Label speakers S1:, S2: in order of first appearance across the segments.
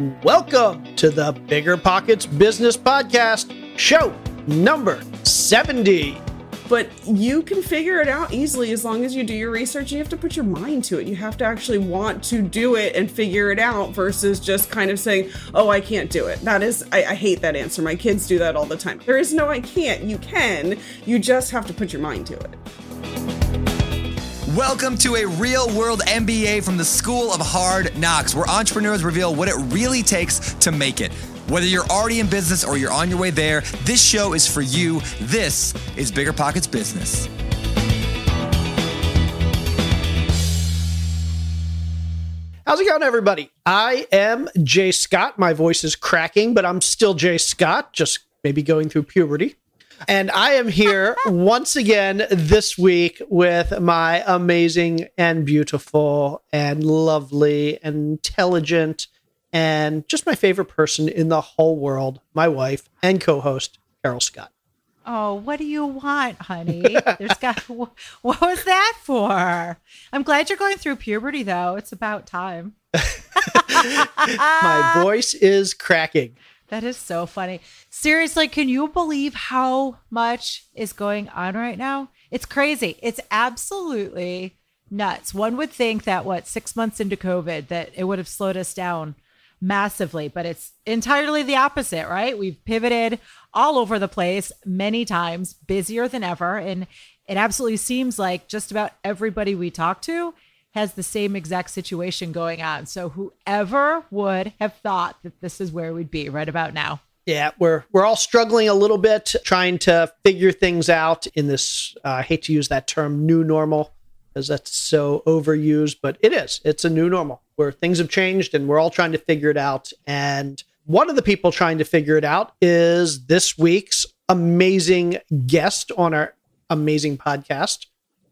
S1: Welcome to the Bigger Pockets Business Podcast, show number 70.
S2: But you can figure it out easily as long as you do your research. You have to put your mind to it. You have to actually want to do it and figure it out versus just kind of saying, oh, I can't do it. That is, I, I hate that answer. My kids do that all the time. There is no, I can't. You can. You just have to put your mind to it.
S3: Welcome to a real world MBA from the School of Hard Knocks, where entrepreneurs reveal what it really takes to make it. Whether you're already in business or you're on your way there, this show is for you. This is Bigger Pockets Business.
S1: How's it going, everybody? I am Jay Scott. My voice is cracking, but I'm still Jay Scott, just maybe going through puberty. And I am here once again this week with my amazing and beautiful and lovely and intelligent and just my favorite person in the whole world, my wife and co host, Carol Scott.
S4: Oh, what do you want, honey? There's got what was that for? I'm glad you're going through puberty though. It's about time.
S1: my voice is cracking.
S4: That is so funny. Seriously, can you believe how much is going on right now? It's crazy. It's absolutely nuts. One would think that what 6 months into COVID that it would have slowed us down massively, but it's entirely the opposite, right? We've pivoted all over the place many times, busier than ever, and it absolutely seems like just about everybody we talk to has the same exact situation going on. So whoever would have thought that this is where we'd be right about now.
S1: Yeah, we're we're all struggling a little bit trying to figure things out in this uh, I hate to use that term new normal because that's so overused, but it is. It's a new normal where things have changed and we're all trying to figure it out and one of the people trying to figure it out is this week's amazing guest on our amazing podcast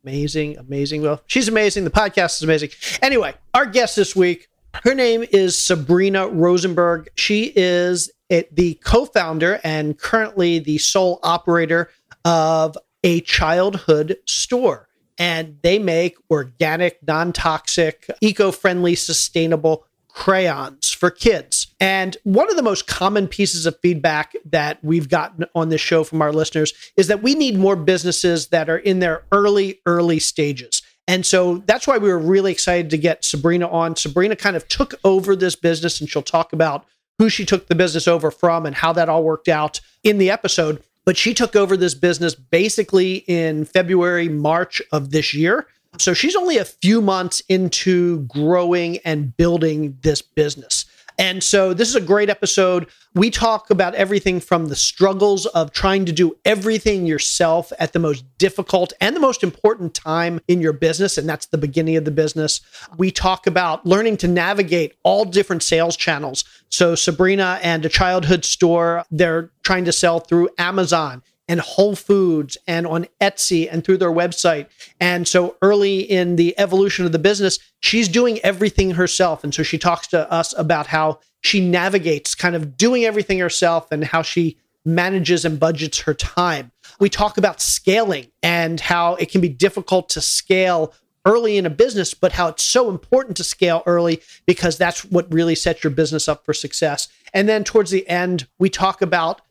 S1: amazing, amazing. Well, she's amazing. The podcast is amazing. Anyway, our guest this week, her name is Sabrina Rosenberg. She is the co founder and currently the sole operator of a childhood store. And they make organic, non toxic, eco friendly, sustainable crayons for kids. And one of the most common pieces of feedback that we've gotten on this show from our listeners is that we need more businesses that are in their early, early stages. And so that's why we were really excited to get Sabrina on. Sabrina kind of took over this business and she'll talk about who she took the business over from and how that all worked out in the episode. But she took over this business basically in February, March of this year. So she's only a few months into growing and building this business. And so this is a great episode. We talk about everything from the struggles of trying to do everything yourself at the most difficult and the most important time in your business, and that's the beginning of the business. We talk about learning to navigate all different sales channels. So Sabrina and a childhood store, they're trying to sell through Amazon and Whole Foods and on Etsy and through their website. And so early in the evolution of the business, she's doing everything herself. And so she talks to us about how she navigates kind of doing everything herself and how she manages and budgets her time. We talk about scaling and how it can be difficult to scale early in a business, but how it's so important to scale early because that's what really sets your business up for success. And then towards the end, we talk about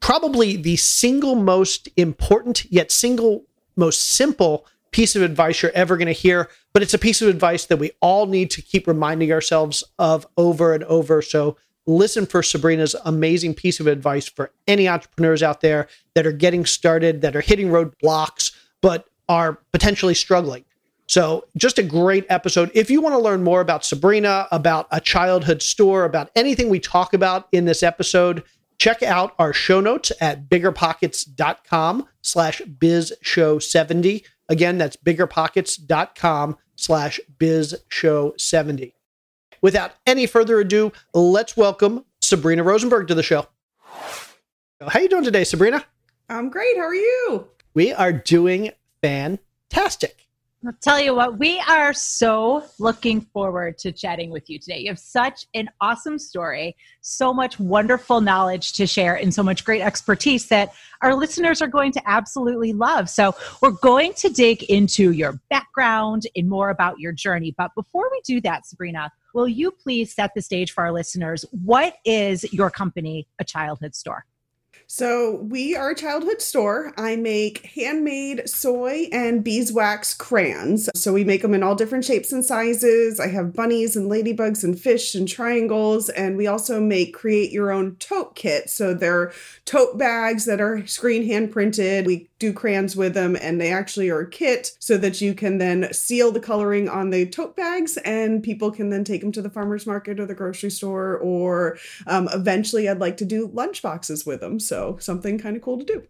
S1: probably the single most important yet single most simple piece of advice you're ever going to hear, but it's a piece of advice that we all need to keep reminding ourselves of over and over. So listen for Sabrina's amazing piece of advice for any entrepreneurs out there that are getting started, that are hitting roadblocks, but are potentially struggling. So, just a great episode. If you want to learn more about Sabrina, about a childhood store, about anything we talk about in this episode, check out our show notes at biggerpockets.com slash bizshow70. Again, that's biggerpockets.com slash bizshow70. Without any further ado, let's welcome Sabrina Rosenberg to the show. How are you doing today, Sabrina?
S2: I'm great. How are you?
S1: We are doing fantastic.
S5: I'll tell you what, we are so looking forward to chatting with you today. You have such an awesome story, so much wonderful knowledge to share, and so much great expertise that our listeners are going to absolutely love. So, we're going to dig into your background and more about your journey. But before we do that, Sabrina, will you please set the stage for our listeners? What is your company, A Childhood Store?
S2: So, we are a childhood store. I make handmade soy and beeswax crayons. So, we make them in all different shapes and sizes. I have bunnies and ladybugs and fish and triangles. And we also make create your own tote kits. So, they're tote bags that are screen hand printed. We do crayons with them, and they actually are a kit so that you can then seal the coloring on the tote bags and people can then take them to the farmer's market or the grocery store. Or um, eventually, I'd like to do lunch boxes with them. So, so something kind of cool to do.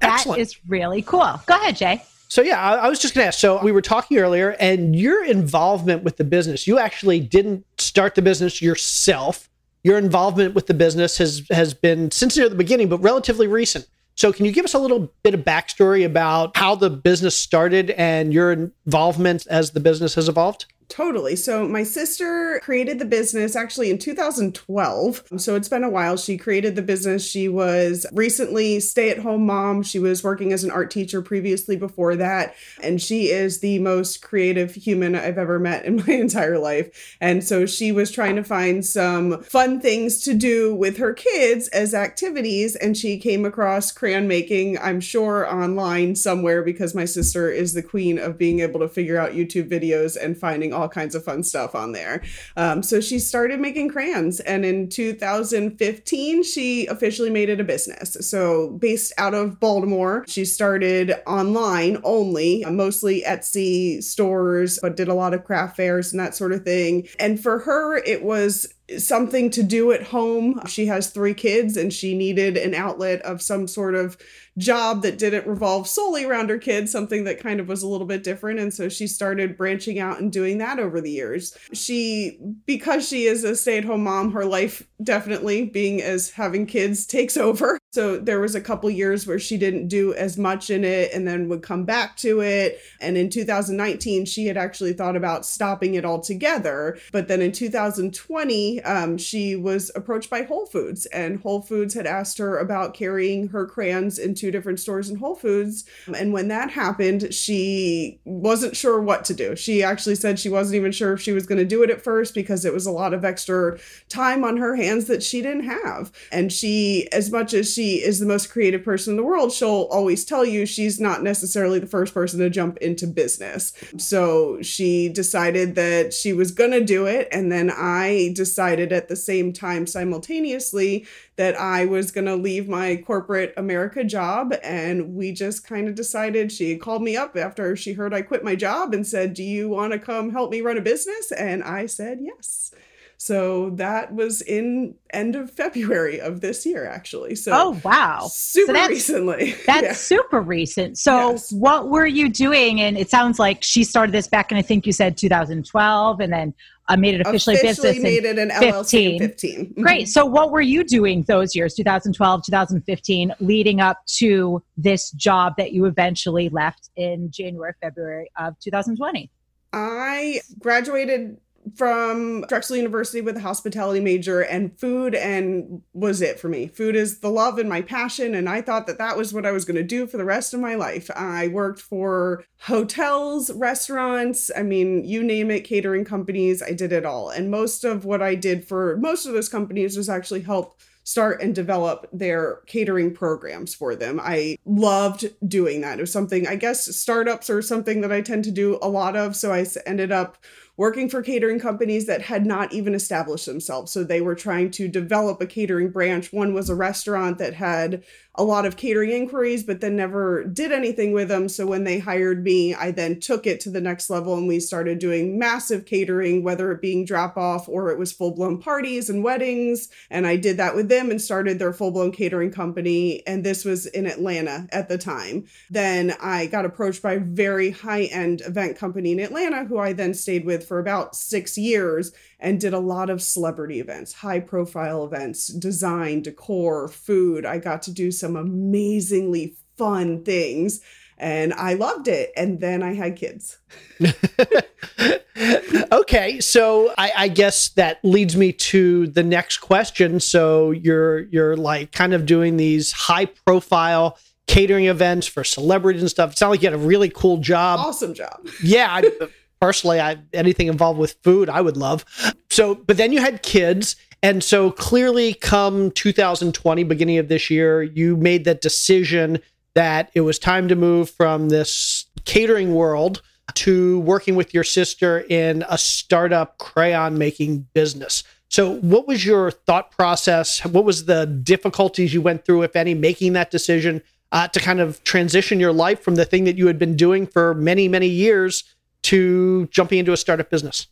S5: That
S1: Excellent.
S5: is really cool. Go ahead, Jay.
S1: So yeah, I, I was just going to ask. So we were talking earlier, and your involvement with the business. You actually didn't start the business yourself. Your involvement with the business has has been since near the beginning, but relatively recent. So can you give us a little bit of backstory about how the business started and your involvement as the business has evolved?
S2: Totally. So, my sister created the business actually in 2012. So, it's been a while. She created the business. She was recently stay at home mom. She was working as an art teacher previously before that. And she is the most creative human I've ever met in my entire life. And so, she was trying to find some fun things to do with her kids as activities. And she came across crayon making, I'm sure, online somewhere because my sister is the queen of being able to figure out YouTube videos and finding all all kinds of fun stuff on there. Um, so she started making crayons, and in 2015, she officially made it a business. So, based out of Baltimore, she started online only, mostly Etsy stores, but did a lot of craft fairs and that sort of thing. And for her, it was something to do at home. She has three kids and she needed an outlet of some sort of job that didn't revolve solely around her kids, something that kind of was a little bit different. And so she started branching out and doing that over the years. She, because she is a stay at home mom, her life definitely being as having kids takes over. So there was a couple years where she didn't do as much in it and then would come back to it. And in 2019, she had actually thought about stopping it altogether. But then in 2020, um, she was approached by Whole Foods, and Whole Foods had asked her about carrying her crayons in two different stores in Whole Foods. And when that happened, she wasn't sure what to do. She actually said she wasn't even sure if she was going to do it at first because it was a lot of extra time on her hands that she didn't have. And she, as much as she is the most creative person in the world, she'll always tell you she's not necessarily the first person to jump into business. So she decided that she was going to do it. And then I decided at the same time, simultaneously, that I was going to leave my corporate America job. And we just kind of decided she called me up after she heard I quit my job and said, Do you want to come help me run a business? And I said, Yes. So that was in end of February of this year, actually. So
S5: oh wow,
S2: super
S5: so that's,
S2: recently.
S5: That's
S2: yeah.
S5: super recent. So yes. what were you doing? And it sounds like she started this back in I think you said 2012, and then uh, made it officially,
S2: officially
S5: business.
S2: made it an
S5: 15.
S2: LLC in 15. Mm-hmm.
S5: Great. So what were you doing those years, 2012, 2015, leading up to this job that you eventually left in January, February of 2020?
S2: I graduated from Drexel University with a hospitality major, and food and was it for me. Food is the love and my passion, and I thought that that was what I was going to do for the rest of my life. I worked for hotels, restaurants, I mean, you name it, catering companies. I did it all, and most of what I did for most of those companies was actually help start and develop their catering programs for them. I loved doing that. It was something, I guess, startups are something that I tend to do a lot of. So I ended up working for catering companies that had not even established themselves. So they were trying to develop a catering branch. One was a restaurant that had a lot of catering inquiries, but then never did anything with them. So when they hired me, I then took it to the next level and we started doing massive catering, whether it being drop off or it was full blown parties and weddings. And I did that with them and started their full blown catering company. And this was in Atlanta at the time. Then I got approached by a very high end event company in Atlanta, who I then stayed with for about six years and did a lot of celebrity events, high profile events, design, decor, food. I got to do some amazingly fun things and I loved it. And then I had kids.
S1: okay, so I, I, guess that leads me to the next question. So you're you're like kind of doing these high profile catering events for celebrities and stuff. It sounds like you had a really cool job.
S2: Awesome job.
S1: Yeah. I, personally, I anything involved with food, I would love. So, but then you had kids, and so clearly, come 2020, beginning of this year, you made that decision that it was time to move from this catering world to working with your sister in a startup crayon making business. So, what was your thought process? What was the difficulties you went through, if any, making that decision uh, to kind of transition your life from the thing that you had been doing for many, many years to jumping into a startup business?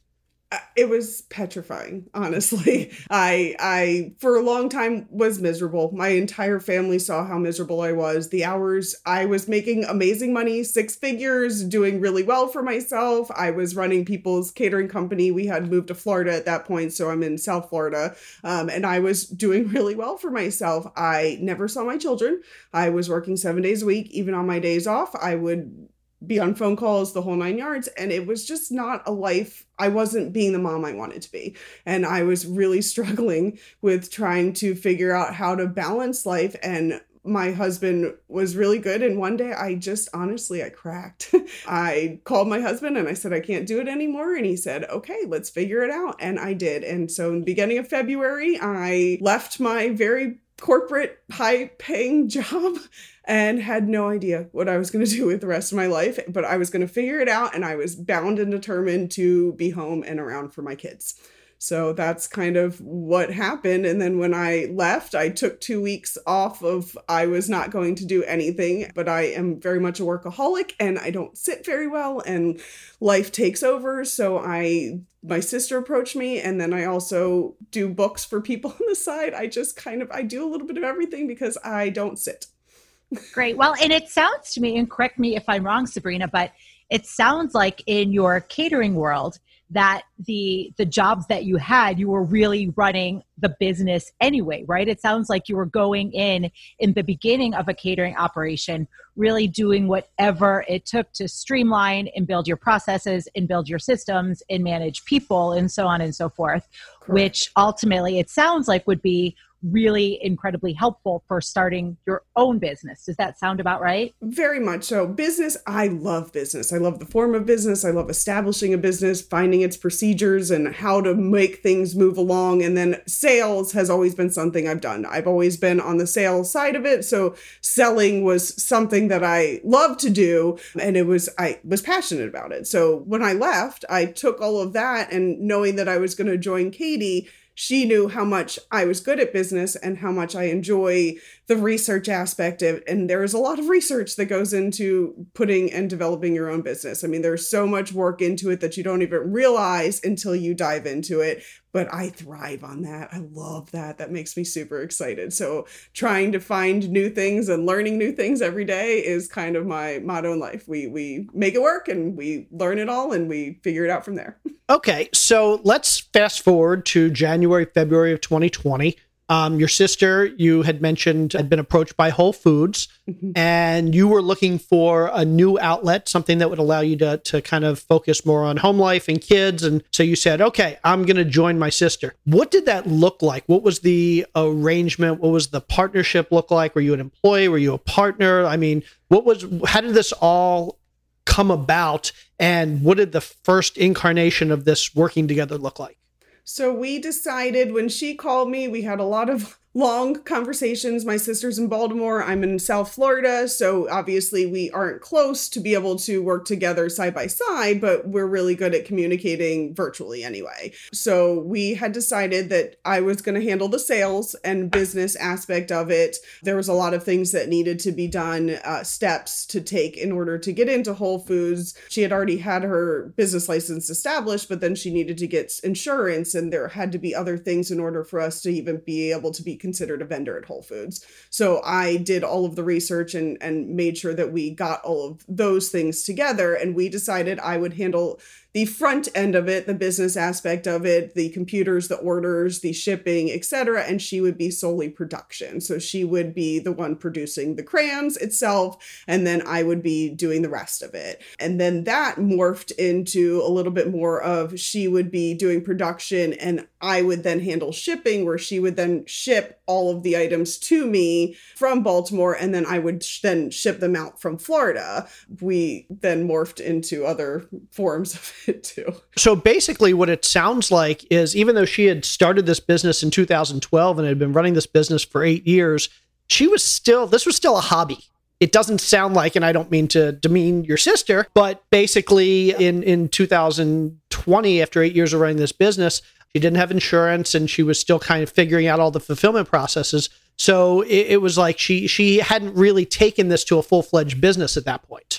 S2: Uh, it was petrifying honestly. I i for a long time was miserable. My entire family saw how miserable i was. The hours i was making amazing money six figures doing really well for myself. I was running people's catering company. We had moved to florida at that point so i'm in south florida. Um, and i was doing really well for myself. I never saw my children. I was working seven days a week. Even on my days off i would be on phone calls the whole nine yards and it was just not a life i wasn't being the mom i wanted to be. And i was really struggling with trying to figure out how to balance life and my husband was really good. And one day i just honestly i cracked. I called my husband and i said i can't do it anymore. And he said okay let's figure it out. And i did. And so in the beginning of february i left my very corporate high paying job and had no idea what I was going to do with the rest of my life, but I was going to figure it out and I was bound and determined to be home and around for my kids. So that's kind of what happened. And then when I left, I took two weeks off of I was not going to do anything, but I am very much a workaholic and I don't sit very well and life takes over. So I my sister approached me and then I also do books for people on the side. I just kind of I do a little bit of everything because I don't sit.
S5: Great. Well, and it sounds to me, and correct me if I'm wrong, Sabrina, but it sounds like in your catering world that the the jobs that you had you were really running the business anyway right it sounds like you were going in in the beginning of a catering operation really doing whatever it took to streamline and build your processes and build your systems and manage people and so on and so forth Correct. which ultimately it sounds like would be really incredibly helpful for starting your own business. Does that sound about right?
S2: Very much so. Business, I love business. I love the form of business. I love establishing a business, finding its procedures and how to make things move along. And then sales has always been something I've done. I've always been on the sales side of it. So selling was something that I love to do and it was I was passionate about it. So when I left, I took all of that and knowing that I was going to join Katie, she knew how much I was good at business and how much I enjoy the research aspect of and there is a lot of research that goes into putting and developing your own business. I mean, there's so much work into it that you don't even realize until you dive into it. But I thrive on that. I love that. That makes me super excited. So trying to find new things and learning new things every day is kind of my motto in life. We we make it work and we learn it all and we figure it out from there.
S1: Okay, so let's fast forward to January, February of 2020. Um, your sister, you had mentioned, had been approached by Whole Foods, mm-hmm. and you were looking for a new outlet, something that would allow you to to kind of focus more on home life and kids. And so you said, "Okay, I'm going to join my sister." What did that look like? What was the arrangement? What was the partnership look like? Were you an employee? Were you a partner? I mean, what was? How did this all come about? And what did the first incarnation of this working together look like?
S2: So we decided when she called me, we had a lot of long conversations. My sister's in Baltimore, I'm in South Florida. So obviously, we aren't close to be able to work together side by side, but we're really good at communicating virtually anyway. So we had decided that I was going to handle the sales and business aspect of it. There was a lot of things that needed to be done, uh, steps to take in order to get into Whole Foods. She had already had her business license established, but then she needed to get insurance, and there had to be other things in order for us to even be able to be considered a vendor at Whole Foods. So I did all of the research and and made sure that we got all of those things together and we decided I would handle the front end of it, the business aspect of it, the computers, the orders, the shipping, etc. And she would be solely production. So she would be the one producing the crayons itself, and then I would be doing the rest of it. And then that morphed into a little bit more of she would be doing production, and I would then handle shipping, where she would then ship all of the items to me from Baltimore, and then I would sh- then ship them out from Florida. We then morphed into other forms of too.
S1: So basically, what it sounds like is even though she had started this business in 2012 and had been running this business for eight years, she was still, this was still a hobby. It doesn't sound like, and I don't mean to demean your sister, but basically in, in 2020, after eight years of running this business, she didn't have insurance and she was still kind of figuring out all the fulfillment processes. So it, it was like she she hadn't really taken this to a full fledged business at that point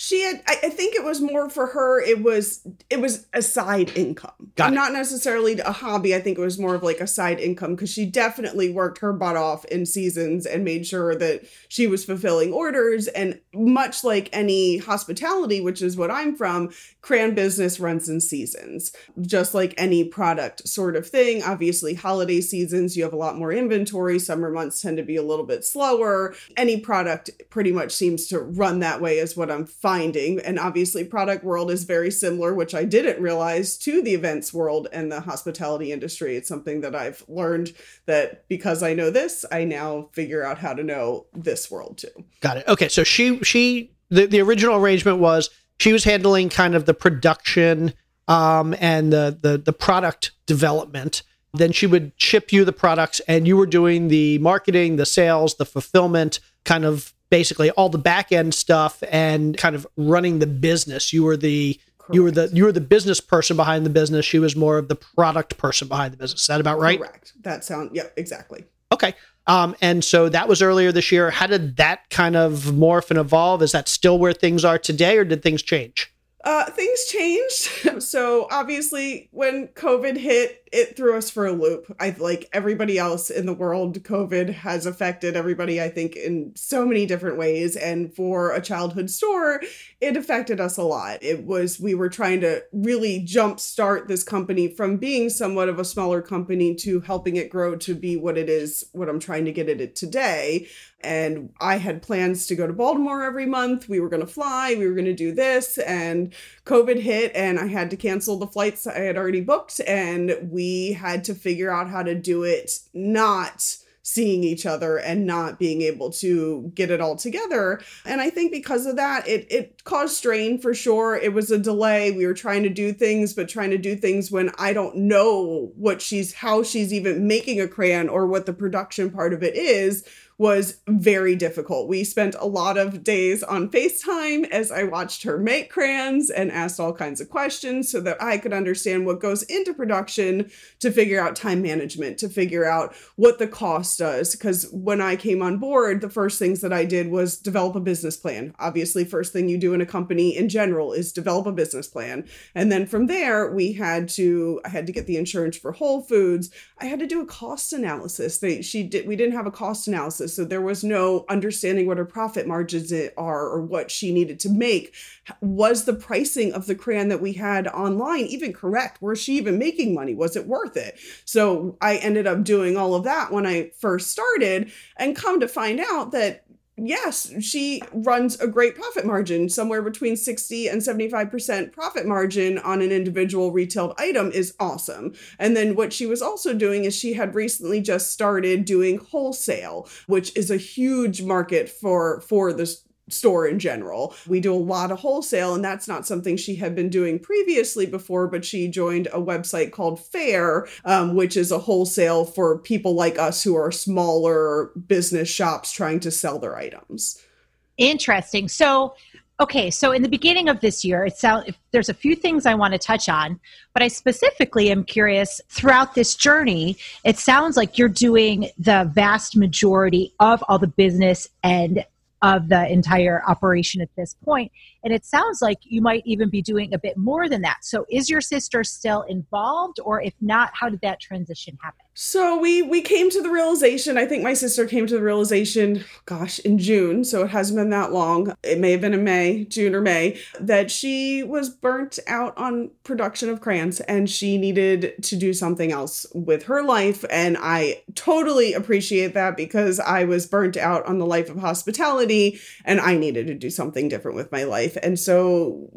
S2: she had I, I, think it was more for her it was it was a side income.
S1: Got
S2: not necessarily a hobby i think it was more of like a side income because she definitely worked her butt off in seasons and made sure that she was fulfilling orders and much like any hospitality which is what i'm from cran business runs in seasons. Just like any product sort of thing obviously holiday seasons you have a lot more inventory summer months tend to be a little bit slower. Any product pretty much seems to run that way is what i'm finding. And obviously, product world is very similar, which I didn't realize to the events world and the hospitality industry. It's something that I've learned that because I know this, I now figure out how to know this world too.
S1: Got it. Okay, so she she the, the original arrangement was she was handling kind of the production um, and the, the the product development. Then she would ship you the products, and you were doing the marketing, the sales, the fulfillment, kind of basically all the back end stuff and kind of running the business. You were the Correct. you were the you were the business person behind the business. She was more of the product person behind the business. Is that about right?
S2: Correct. That sound yeah, exactly.
S1: Okay. Um, and so that was earlier this year. How did that kind of morph and evolve? Is that still where things are today, or did things change?
S2: Uh, things changed. so obviously, when COVID hit, it threw us for a loop. I like everybody else in the world, COVID has affected everybody, I think, in so many different ways. And for a childhood store, it affected us a lot. It was, we were trying to really jumpstart this company from being somewhat of a smaller company to helping it grow to be what it is, what I'm trying to get at it today. And I had plans to go to Baltimore every month. We were going to fly, we were going to do this. And COVID hit, and I had to cancel the flights I had already booked. And we had to figure out how to do it not seeing each other and not being able to get it all together. And I think because of that, it it caused strain for sure. It was a delay. We were trying to do things, but trying to do things when I don't know what she's how she's even making a crayon or what the production part of it is was very difficult. We spent a lot of days on FaceTime as I watched her make crayons and asked all kinds of questions so that I could understand what goes into production to figure out time management, to figure out what the cost does. Because when I came on board, the first things that I did was develop a business plan. Obviously, first thing you do in a company in general is develop a business plan. And then from there, we had to, I had to get the insurance for Whole Foods. I had to do a cost analysis. They, she did, we didn't have a cost analysis so there was no understanding what her profit margins are or what she needed to make. Was the pricing of the crayon that we had online even correct? Was she even making money? Was it worth it? So I ended up doing all of that when I first started and come to find out that yes, she runs a great profit margin. Somewhere between 60 and 75% profit margin on an individual retailed item is awesome. And then what she was also doing is she had recently just started doing wholesale, which is a huge market for for this store in general. We do a lot of wholesale, and that's not something she had been doing previously before, but she joined a website called Faire, um, which is a wholesale for people like us who are smaller business shops trying to sell their items.
S5: Interesting. So, okay, so in the beginning of this year, it sounds there's a few things I want to touch on, but I specifically am curious throughout this journey. It sounds like you're doing the vast majority of all the business and of the entire operation at this point. And it sounds like you might even be doing a bit more than that. So is your sister still involved or if not, how did that transition happen?
S2: So we we came to the realization, I think my sister came to the realization, gosh, in June, so it hasn't been that long. It may have been in May, June or May, that she was burnt out on production of crayons and she needed to do something else with her life and I totally appreciate that because I was burnt out on the life of hospitality and I needed to do something different with my life. And so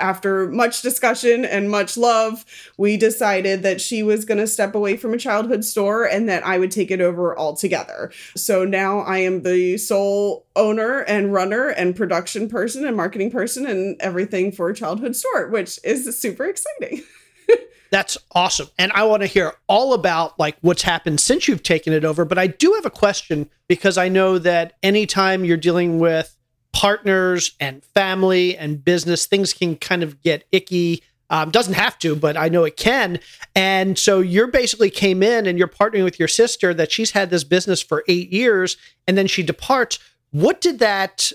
S2: after much discussion and much love, we decided that she was going to step away from a childhood store and that I would take it over altogether. So now I am the sole owner and runner and production person and marketing person and everything for Childhood Store, which is super exciting.
S1: That's awesome. And I want to hear all about like what's happened since you've taken it over, but I do have a question because I know that anytime you're dealing with partners and family and business, things can kind of get icky um, doesn't have to, but I know it can. And so you're basically came in and you're partnering with your sister that she's had this business for eight years and then she departs. What did that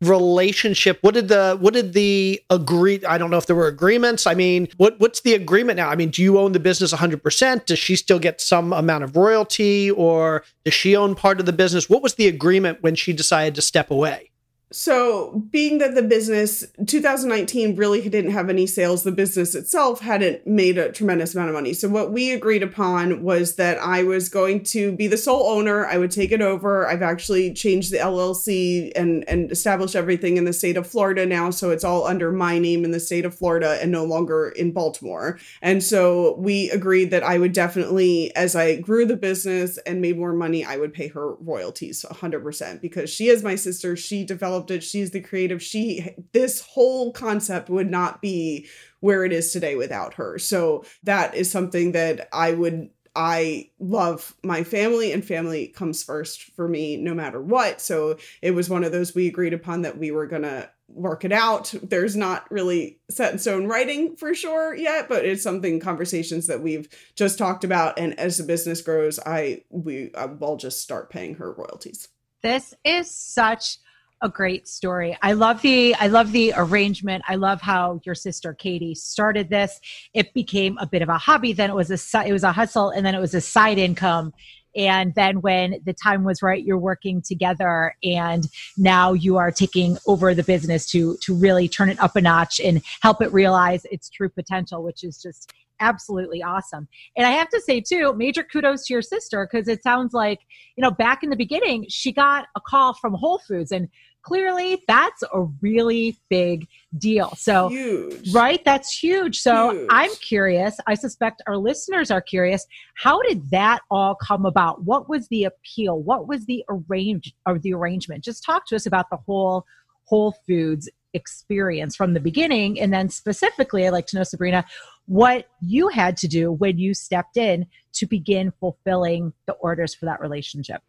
S1: relationship what did the what did the agree i don't know if there were agreements. I mean what what's the agreement now? I mean do you own the business 100% does she still get some amount of royalty or does she own part of the business? What was the agreement when she decided to step away
S2: so, being that the business 2019 really didn't have any sales, the business itself hadn't made a tremendous amount of money. So, what we agreed upon was that I was going to be the sole owner. I would take it over. I've actually changed the LLC and and established everything in the state of Florida now, so it's all under my name in the state of Florida and no longer in Baltimore. And so we agreed that I would definitely, as I grew the business and made more money, I would pay her royalties 100% because she is my sister. She developed developed it. She's the creative. She this whole concept would not be where it is today without her. So that is something that I would I love my family and family comes first for me no matter what. So it was one of those we agreed upon that we were going to work it out. There's not really set in stone writing for sure yet, but it's something conversations that we've just talked about and as the business grows, I we I will just start paying her royalties.
S5: This is such a great story. I love the I love the arrangement. I love how your sister Katie started this. It became a bit of a hobby, then it was a it was a hustle and then it was a side income. And then when the time was right, you're working together and now you are taking over the business to to really turn it up a notch and help it realize its true potential, which is just absolutely awesome. And I have to say too, major kudos to your sister because it sounds like, you know, back in the beginning, she got a call from Whole Foods and clearly that's a really big deal. So,
S2: huge.
S5: right? That's huge. So,
S2: huge.
S5: I'm curious. I suspect our listeners are curious. How did that all come about? What was the appeal? What was the arrange or the arrangement? Just talk to us about the whole Whole Foods experience from the beginning. And then specifically, I'd like to know, Sabrina, what you had to do when you stepped in to begin fulfilling the orders for that relationship.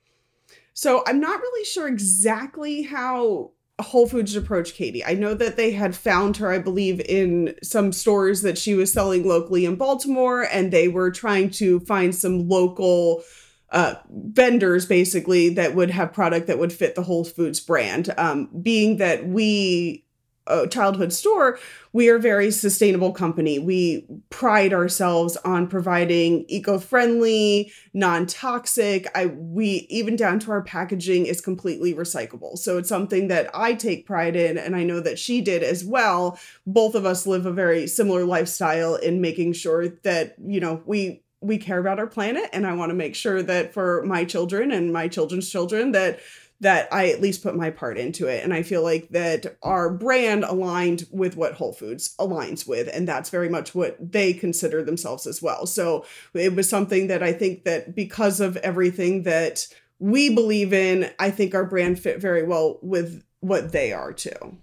S2: So I'm not really sure exactly how Whole Foods approached Katie. I know that they had found her, I believe, in some stores that she was selling locally in Baltimore, and they were trying to find some local uh, vendors basically that would have product that would fit the Whole Foods brand. Um, being that we childhood store, we are a very sustainable company. We pride ourselves on providing eco-friendly, non-toxic. I we even down to our packaging is completely recyclable. So it's something that I take pride in and I know that she did as well. Both of us live a very similar lifestyle in making sure that, you know, we we care about our planet and I want to make sure that for my children and my children's children that that I at least put my part into it. And I feel like that our brand aligned with what Whole Foods aligns with. And that's very much what they consider themselves as well. So it was something that I think that because of everything that we believe in, I think our brand fit very well with what they are too.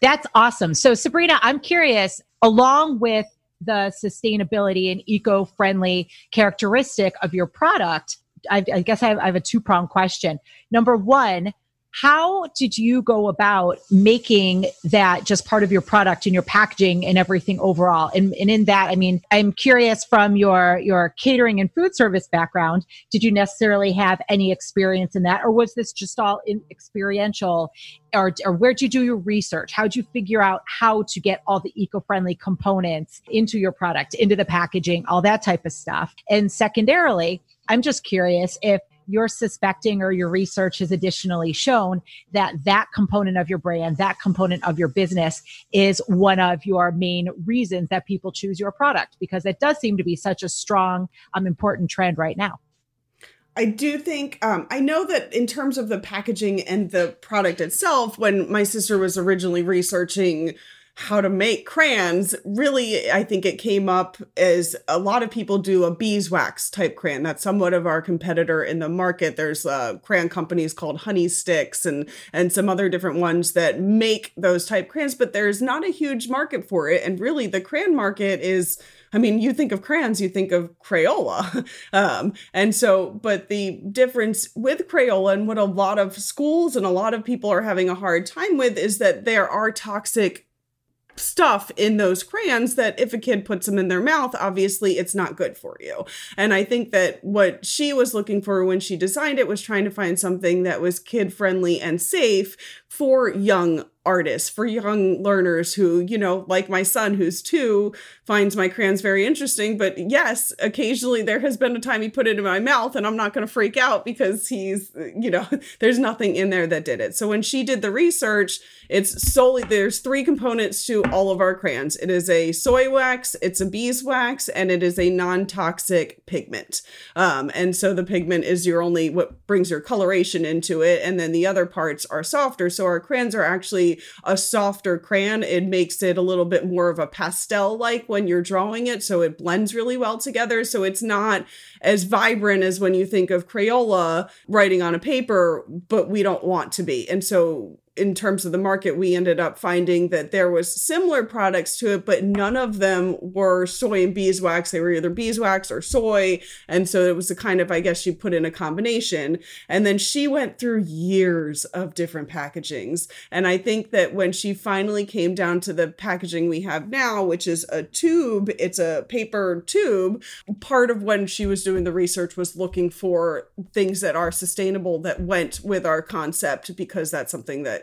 S5: That's awesome. So, Sabrina, I'm curious, along with the sustainability and eco friendly characteristic of your product, I, I guess I have, I have a two prong question. Number one, how did you go about making that just part of your product and your packaging and everything overall? And, and in that i mean i'm curious from your your catering and food service background did you necessarily have any experience in that? Or was this just all experiential? Or, or where'd you do your research? How'd you figure out how to get all the eco-friendly components into your product into the packaging all that type of stuff? And secondarily i'm just curious if you're suspecting or your research has additionally shown that that component of your brand, that component of your business is one of your main reasons that people choose your product because it does seem to be such a strong, um, important trend right now.
S2: I do think um, I know that in terms of the packaging and the product itself, when my sister was originally researching how to make crayons, really, I think it came up as a lot of people do a beeswax type crayon. That's somewhat of our competitor in the market. There's uh, crayon companies called Honey Sticks and and some other different ones that make those type crayons, but there's not a huge market for it. And really, the crayon market is. I mean, you think of crayons, you think of Crayola. Um, and so, but the difference with Crayola and what a lot of schools and a lot of people are having a hard time with is that there are toxic stuff in those crayons that if a kid puts them in their mouth, obviously it's not good for you. And I think that what she was looking for when she designed it was trying to find something that was kid friendly and safe for young artists, for young learners who, you know, like my son who's two, finds my crayons very interesting. But yes, occasionally there has been a time he put it in my mouth and I'm not going to freak out because he's, you know, there's nothing in there that did it. So when she did the research, it's solely, there's three components to all of our crayons it is a soy wax, it's a beeswax, and it is a non toxic pigment. Um, and so the pigment is your only, what brings your coloration into it. And then the other parts are softer. So our crayons are actually a softer crayon. It makes it a little bit more of a pastel like when you're drawing it. So it blends really well together. So it's not as vibrant as when you think of Crayola writing on a paper, but we don't want to be. And so in terms of the market, we ended up finding that there was similar products to it, but none of them were soy and beeswax. They were either beeswax or soy. And so it was a kind of, I guess you put in a combination. And then she went through years of different packagings. And I think that when she finally came down to the packaging we have now, which is a tube, it's a paper tube, part of when she was doing the research was looking for things that are sustainable that went with our concept because that's something that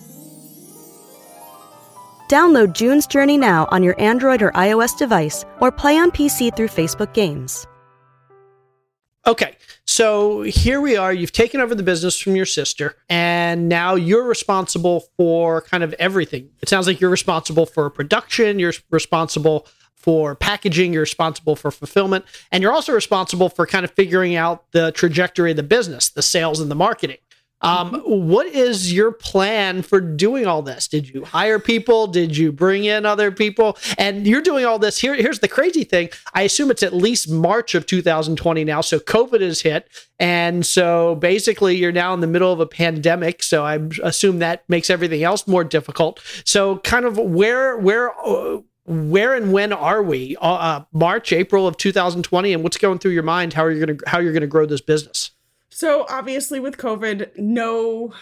S6: Download June's Journey now on your Android or iOS device or play on PC through Facebook Games.
S1: Okay, so here we are. You've taken over the business from your sister, and now you're responsible for kind of everything. It sounds like you're responsible for production, you're responsible for packaging, you're responsible for fulfillment, and you're also responsible for kind of figuring out the trajectory of the business, the sales and the marketing. Um, mm-hmm. what is your plan for doing all this? Did you hire people? Did you bring in other people? And you're doing all this. Here, here's the crazy thing. I assume it's at least March of 2020 now. So COVID has hit. And so basically you're now in the middle of a pandemic. So I assume that makes everything else more difficult. So kind of where, where, uh, where and when are we? Uh, uh March, April of 2020, and what's going through your mind? How are you going to how you're going to grow this business?
S2: So obviously with COVID, no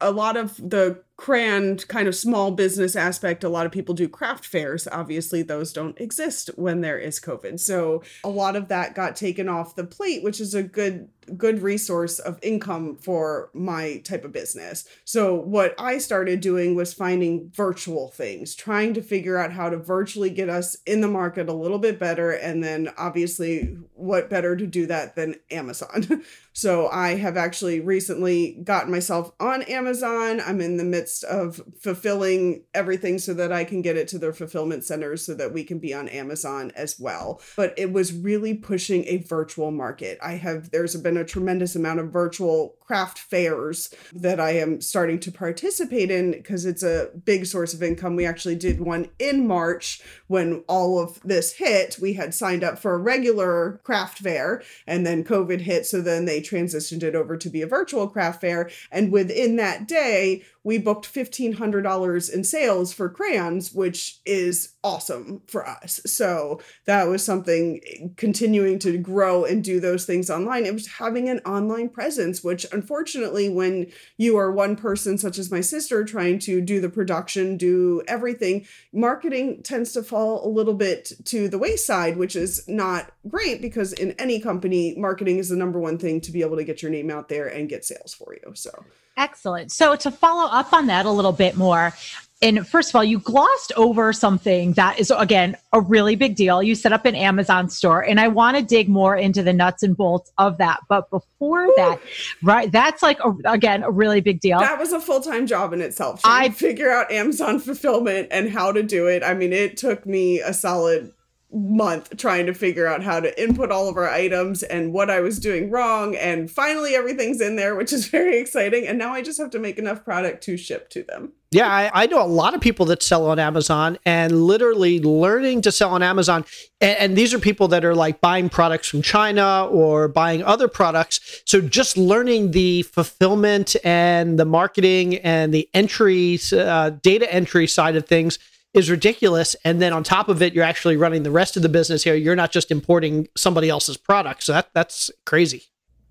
S2: a lot of the crayon kind of small business aspect a lot of people do craft fairs. Obviously those don't exist when there is covid. So a lot of that got taken off the plate which is a good good resource of income for my type of business. So what i started doing was finding virtual things trying to figure out how to virtually get us in the market a little bit better and then obviously what better to do that than amazon. So i have actually recently gotten myself on amazon. I'm in the midst midst of fulfilling everything so that I can get it to their fulfillment centers so that we can be on Amazon as well. But it was really pushing a virtual market. I have, there's been a tremendous amount of virtual craft fairs that I am starting to participate in because it's a big source of income. We actually did one in March when all of this hit. We had signed up for a regular craft fair and then COVID hit. So then they transitioned it over to be a virtual craft fair. And within that day, we booked $1,500 in sales for crayons, which is awesome for us. So that was something continuing to grow and do those things online. It was having an online presence, which unfortunately, when you are one person, such as my sister, trying to do the production, do everything, marketing tends to fall a little bit to the wayside, which is not great because in any company, marketing is the number one thing to be able to get your name out there and get sales for you. So
S5: Excellent. So to follow up on that a little bit more, and first of all, you glossed over something that is again a really big deal. You set up an Amazon store, and I want to dig more into the nuts and bolts of that. But before Ooh. that, right, that's like a, again a really big deal.
S2: That was a full time job in itself. I figure out Amazon fulfillment and how to do it. I mean, it took me a solid month trying to figure out how to input all of our items and what I was doing wrong. And finally, everything's in there, which is very exciting. And now I just have to make enough product to ship to them.
S1: Yeah, I, I know a lot of people that sell on Amazon and literally learning to sell on Amazon. And, and these are people that are like buying products from China or buying other products. So just learning the fulfillment and the marketing and the entry, uh, data entry side of things is ridiculous. And then on top of it, you're actually running the rest of the business here. You're not just importing somebody else's product. So that that's crazy.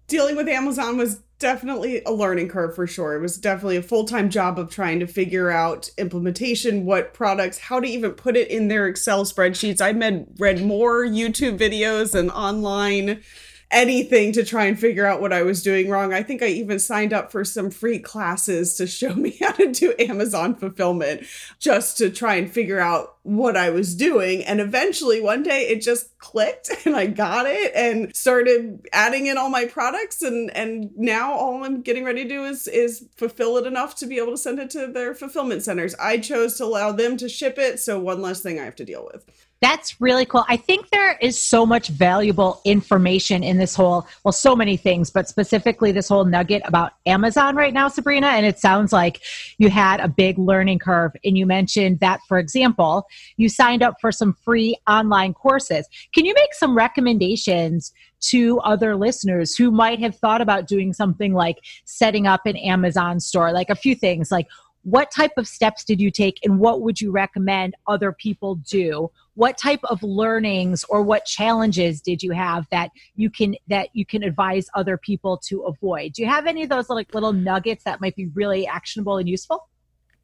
S2: Dealing with Amazon was definitely a learning curve for sure. It was definitely a full-time job of trying to figure out implementation, what products, how to even put it in their Excel spreadsheets. I read read more YouTube videos and online anything to try and figure out what I was doing wrong. I think I even signed up for some free classes to show me how to do Amazon fulfillment just to try and figure out what I was doing. And eventually one day it just clicked and I got it and started adding in all my products and and now all I'm getting ready to do is is fulfill it enough to be able to send it to their fulfillment centers. I chose to allow them to ship it, so one less thing I have to deal with.
S5: That's really cool. I think there is so much valuable information in this whole, well, so many things, but specifically this whole nugget about Amazon right now, Sabrina. And it sounds like you had a big learning curve. And you mentioned that, for example, you signed up for some free online courses. Can you make some recommendations to other listeners who might have thought about doing something like setting up an Amazon store? Like a few things, like what type of steps did you take and what would you recommend other people do what type of learnings or what challenges did you have that you can that you can advise other people to avoid? Do you have any of those like little nuggets that might be really actionable and useful?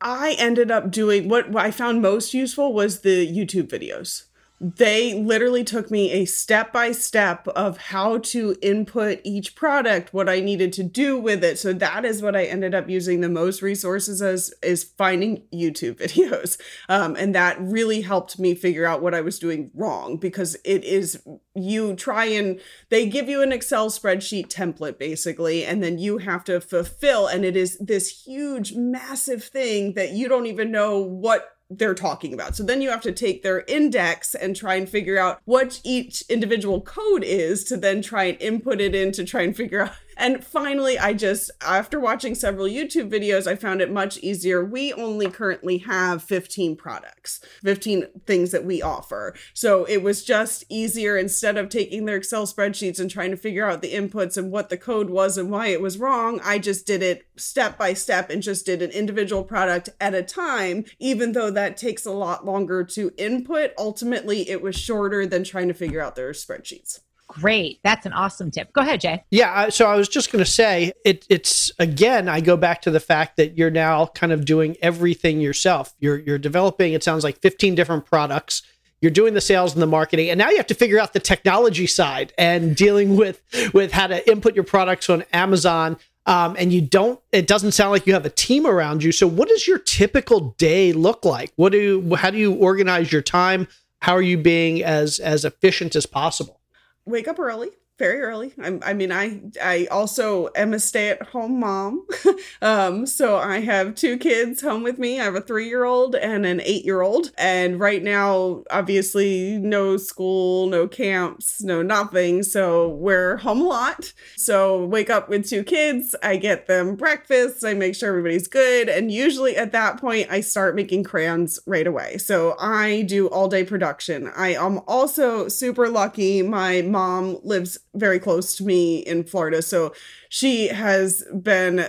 S2: I ended up doing what i found most useful was the youtube videos they literally took me a step by step of how to input each product, what I needed to do with it. So that is what I ended up using the most resources as is finding YouTube videos. Um, and that really helped me figure out what I was doing wrong because it is you try and they give you an Excel spreadsheet template basically, and then you have to fulfill. And it is this huge, massive thing that you don't even know what they're talking about. So then you have to take their index and try and figure out what each individual code is to then try and input it in to try and figure out and finally, I just, after watching several YouTube videos, I found it much easier. We only currently have 15 products, 15 things that we offer. So it was just easier instead of taking their Excel spreadsheets and trying to figure out the inputs and what the code was and why it was wrong. I just did it step by step and just did an individual product at a time, even though that takes a lot longer to input. Ultimately, it was shorter than trying to figure out their spreadsheets.
S5: Great. That's an awesome tip. Go ahead, Jay.
S1: Yeah. So I was just going to say it, it's again, I go back to the fact that you're now kind of doing everything yourself. You're, you're developing, it sounds like 15 different products. You're doing the sales and the marketing, and now you have to figure out the technology side and dealing with with how to input your products on Amazon. Um, and you don't it doesn't sound like you have a team around you so what does your typical day look like what do you, how do you organize your time how are you being as as efficient as possible
S2: wake up early very early. I'm, I mean, I I also am a stay at home mom, um, so I have two kids home with me. I have a three year old and an eight year old, and right now, obviously, no school, no camps, no nothing. So we're home a lot. So wake up with two kids. I get them breakfast. I make sure everybody's good, and usually at that point, I start making crayons right away. So I do all day production. I am also super lucky. My mom lives very close to me in Florida. So she has been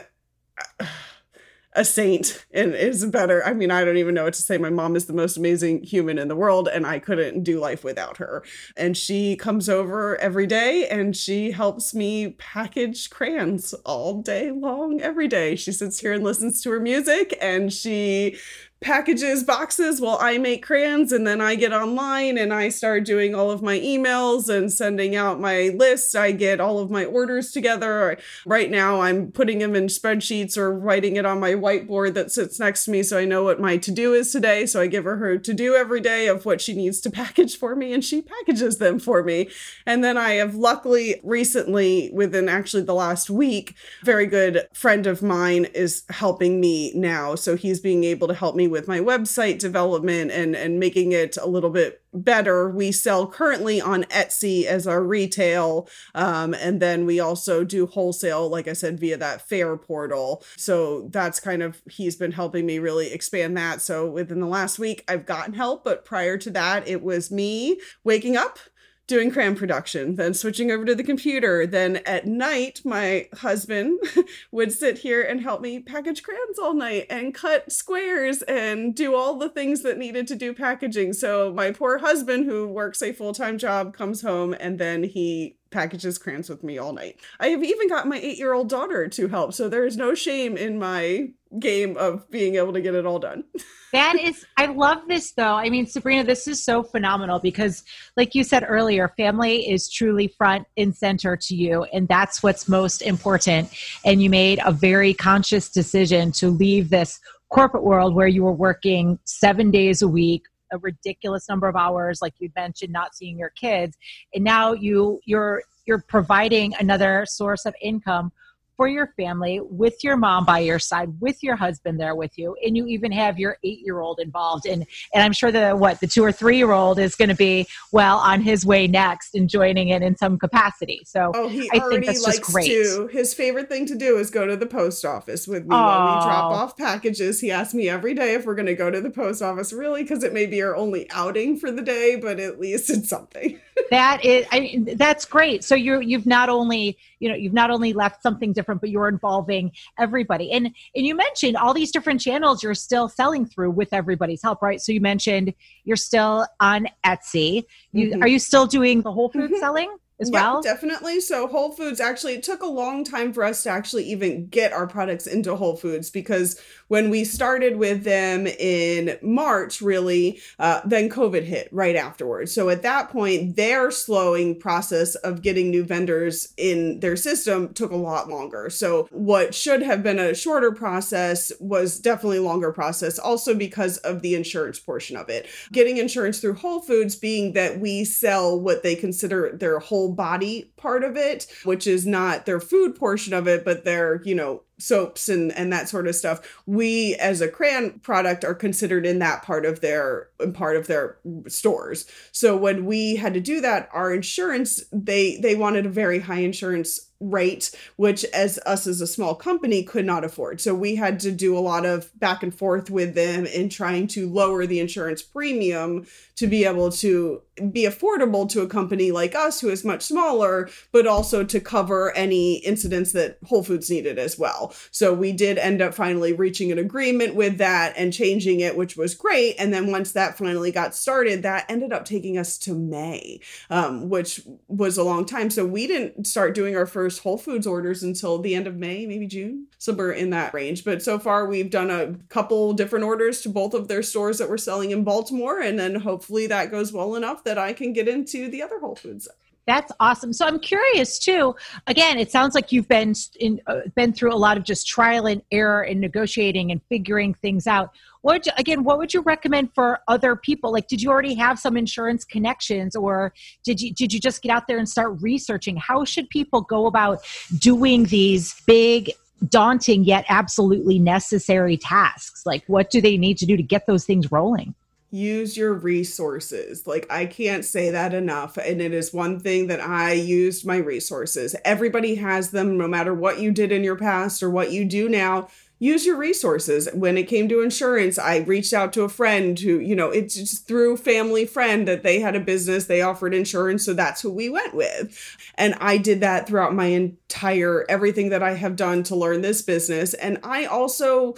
S2: a saint and is better. I mean, I don't even know what to say. My mom is the most amazing human in the world, and I couldn't do life without her. And she comes over every day and she helps me package crayons all day long, every day. She sits here and listens to her music and she packages boxes while I make crayons and then I get online and I start doing all of my emails and sending out my list. I get all of my orders together. Right now I'm putting them in spreadsheets or writing it on my whiteboard that sits next to me so I know what my to-do is today. So I give her her to-do every day of what she needs to package for me and she packages them for me. And then I have luckily recently within actually the last week, very good friend of mine is helping me now. So he's being able to help me with my website development and and making it a little bit better. We sell currently on Etsy as our retail, um, and then we also do wholesale, like I said, via that Faire portal. So that's kind of he's been helping me really expand that. So within the last week, I've gotten help, but prior to that, it was me waking up doing cram production, then switching over to the computer. Then at night, my husband would sit here and help me package crayons all night and cut squares and do all the things that needed to do packaging. So my poor husband, who works a full time job, comes home and then he packages crayons with me all night. I have even got my eight year old daughter to help. So there is no shame in my game of being able to get it all done.
S5: that is, I love this though. I mean, Sabrina, this is so phenomenal because, like you said earlier, family is truly front and center to you, and that's what's most important. And you made a very conscious decision to leave this corporate world where you were working seven days a week a ridiculous number of hours like you mentioned not seeing your kids and now you you're you're providing another source of income for your family with your mom by your side with your husband there with you and you even have your eight year old involved. And and i'm sure that what the two or three year old is going to be well on his way next and joining it in some capacity. So
S2: oh, he i think that's just great. to, his favorite thing to do is go to the post office with me. Oh. when we drop off packages he asks me every day if we're going to go to the post office really because it may be our only outing for the day but at least it's something
S5: that is I that's great. So you're you've not only you know you've not only left something different but you're involving everybody. And and you mentioned all these different channels you're still selling through with everybody's help right? So you mentioned you're still on etsy. You mm-hmm. are you still doing the whole food mm-hmm. selling as yeah, well?
S2: Definitely. So Whole Foods actually it took a long time for us to actually even get our products into Whole Foods because when we started with them in March, really, uh, then COVID hit right afterwards. So at that point, their slowing process of getting new vendors in their system took a lot longer. So what should have been a shorter process was definitely a longer process, also because of the insurance portion of it. Getting insurance through Whole Foods being that we sell what they consider their whole body part of it, which is not their food portion of it, but their, you know, soaps and and that sort of stuff we as a crayon product are considered in that part of their part of their stores. So when we had to do that our insurance they they wanted a very high insurance rate which as us as a small company could not afford. So we had to do a lot of back and forth with them in trying to lower the insurance premium to be able to be affordable to a company like us who is much smaller but also to cover any incidents that whole foods needed as well so we did end up finally reaching an agreement with that and changing it which was great and then once that finally got started that ended up taking us to may um, which was a long time so we didn't start doing our first Whole Foods orders until the end of May, maybe June. So we're in that range. But so far, we've done a couple different orders to both of their stores that we're selling in Baltimore. And then hopefully that goes well enough that I can get into the other Whole Foods.
S5: That's awesome. So I'm curious too. Again, it sounds like you've been in, uh, been through a lot of just trial and error and negotiating and figuring things out. What you, again? What would you recommend for other people? Like, did you already have some insurance connections, or did you did you just get out there and start researching? How should people go about doing these big daunting yet absolutely necessary tasks like what do they need to do to get those things rolling
S2: use your resources. Like, I can't say that enough. And it is one thing that I used my resources. Everybody has them, no matter what you did in your past or what you do now. Use your resources. When it came to insurance, I reached out to a friend who, you know, it's just through family friend that they had a business, they offered insurance. So that's who we went with. And I did that throughout my entire everything that I have done to learn this business. And I also,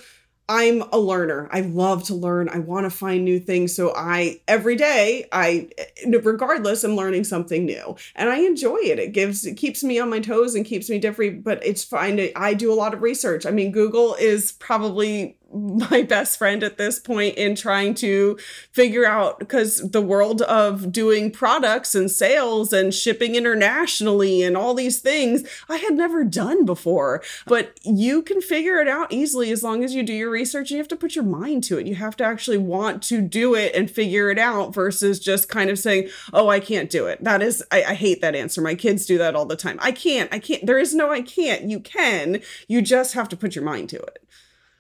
S2: I'm a learner. I love to learn. I want to find new things. So I every day I regardless I'm learning something new. And I enjoy it. It gives it keeps me on my toes and keeps me different, but it's fine. I do a lot of research. I mean, Google is probably my best friend at this point in trying to figure out because the world of doing products and sales and shipping internationally and all these things I had never done before. But you can figure it out easily as long as you do your research. You have to put your mind to it. You have to actually want to do it and figure it out versus just kind of saying, oh, I can't do it. That is, I, I hate that answer. My kids do that all the time. I can't, I can't. There is no I can't. You can. You just have to put your mind to it.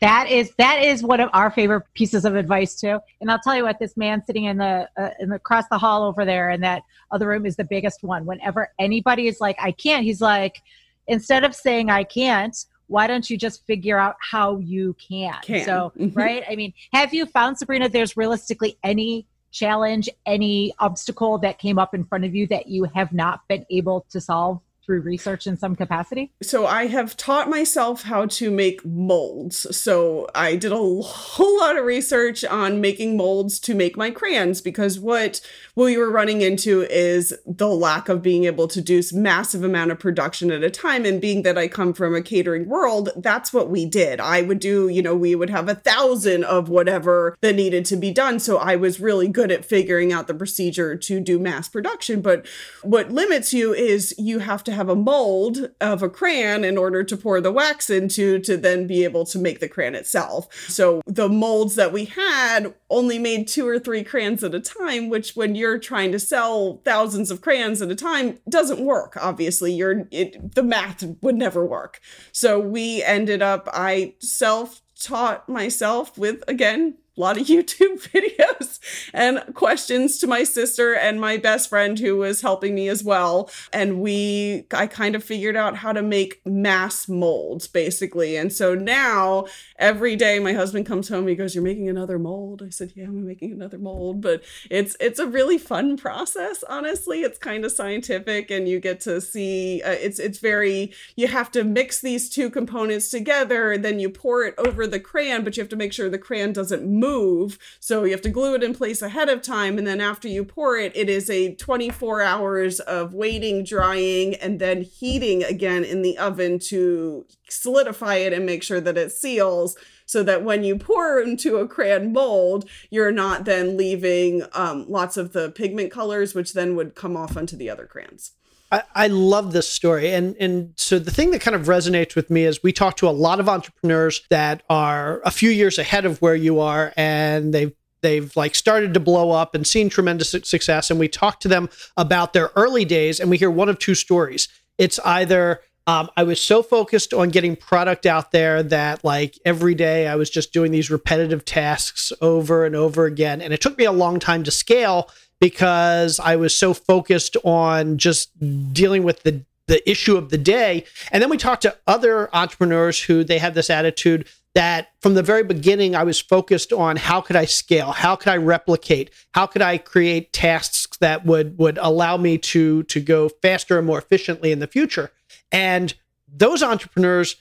S5: That is that is one of our favorite pieces of advice too. And I'll tell you what, this man sitting in the uh, in the, across the hall over there in that other room is the biggest one. Whenever anybody is like, "I can't," he's like, instead of saying "I can't," why don't you just figure out how you can?
S2: can.
S5: So, mm-hmm. right? I mean, have you found Sabrina? There's realistically any challenge, any obstacle that came up in front of you that you have not been able to solve through research in some capacity?
S2: So I have taught myself how to make molds. So I did a whole lot of research on making molds to make my crayons because what we were running into is the lack of being able to do massive amount of production at a time and being that I come from a catering world, that's what we did. I would do, you know, we would have a thousand of whatever that needed to be done. So I was really good at figuring out the procedure to do mass production, but what limits you is you have to have a mold of a crayon in order to pour the wax into to then be able to make the crayon itself. So the molds that we had only made two or three crayons at a time, which when you're trying to sell thousands of crayons at a time doesn't work. Obviously, you're it, the math would never work. So we ended up I self taught myself with again a lot of YouTube videos and questions to my sister and my best friend who was helping me as well. And we, I kind of figured out how to make mass molds basically. And so now every day my husband comes home, he goes, You're making another mold. I said, Yeah, I'm making another mold. But it's, it's a really fun process, honestly. It's kind of scientific and you get to see, uh, it's, it's very, you have to mix these two components together. Then you pour it over the crayon, but you have to make sure the crayon doesn't move move. So you have to glue it in place ahead of time. And then after you pour it, it is a 24 hours of waiting, drying, and then heating again in the oven to solidify it and make sure that it seals so that when you pour into a crayon mold, you're not then leaving um, lots of the pigment colors, which then would come off onto the other crayons.
S1: I, I love this story. And and so the thing that kind of resonates with me is we talk to a lot of entrepreneurs that are a few years ahead of where you are and they've they've like started to blow up and seen tremendous success and we talk to them about their early days and we hear one of two stories it's either um, i was so focused on getting product out there that like every day i was just doing these repetitive tasks over and over again and it took me a long time to scale because I was so focused on just dealing with the the issue of the day. And then we talked to other entrepreneurs who they have this attitude that from the very beginning I was focused on how could I scale? How could I replicate? How could I create tasks that would would allow me to to go faster and more efficiently in the future? And those entrepreneurs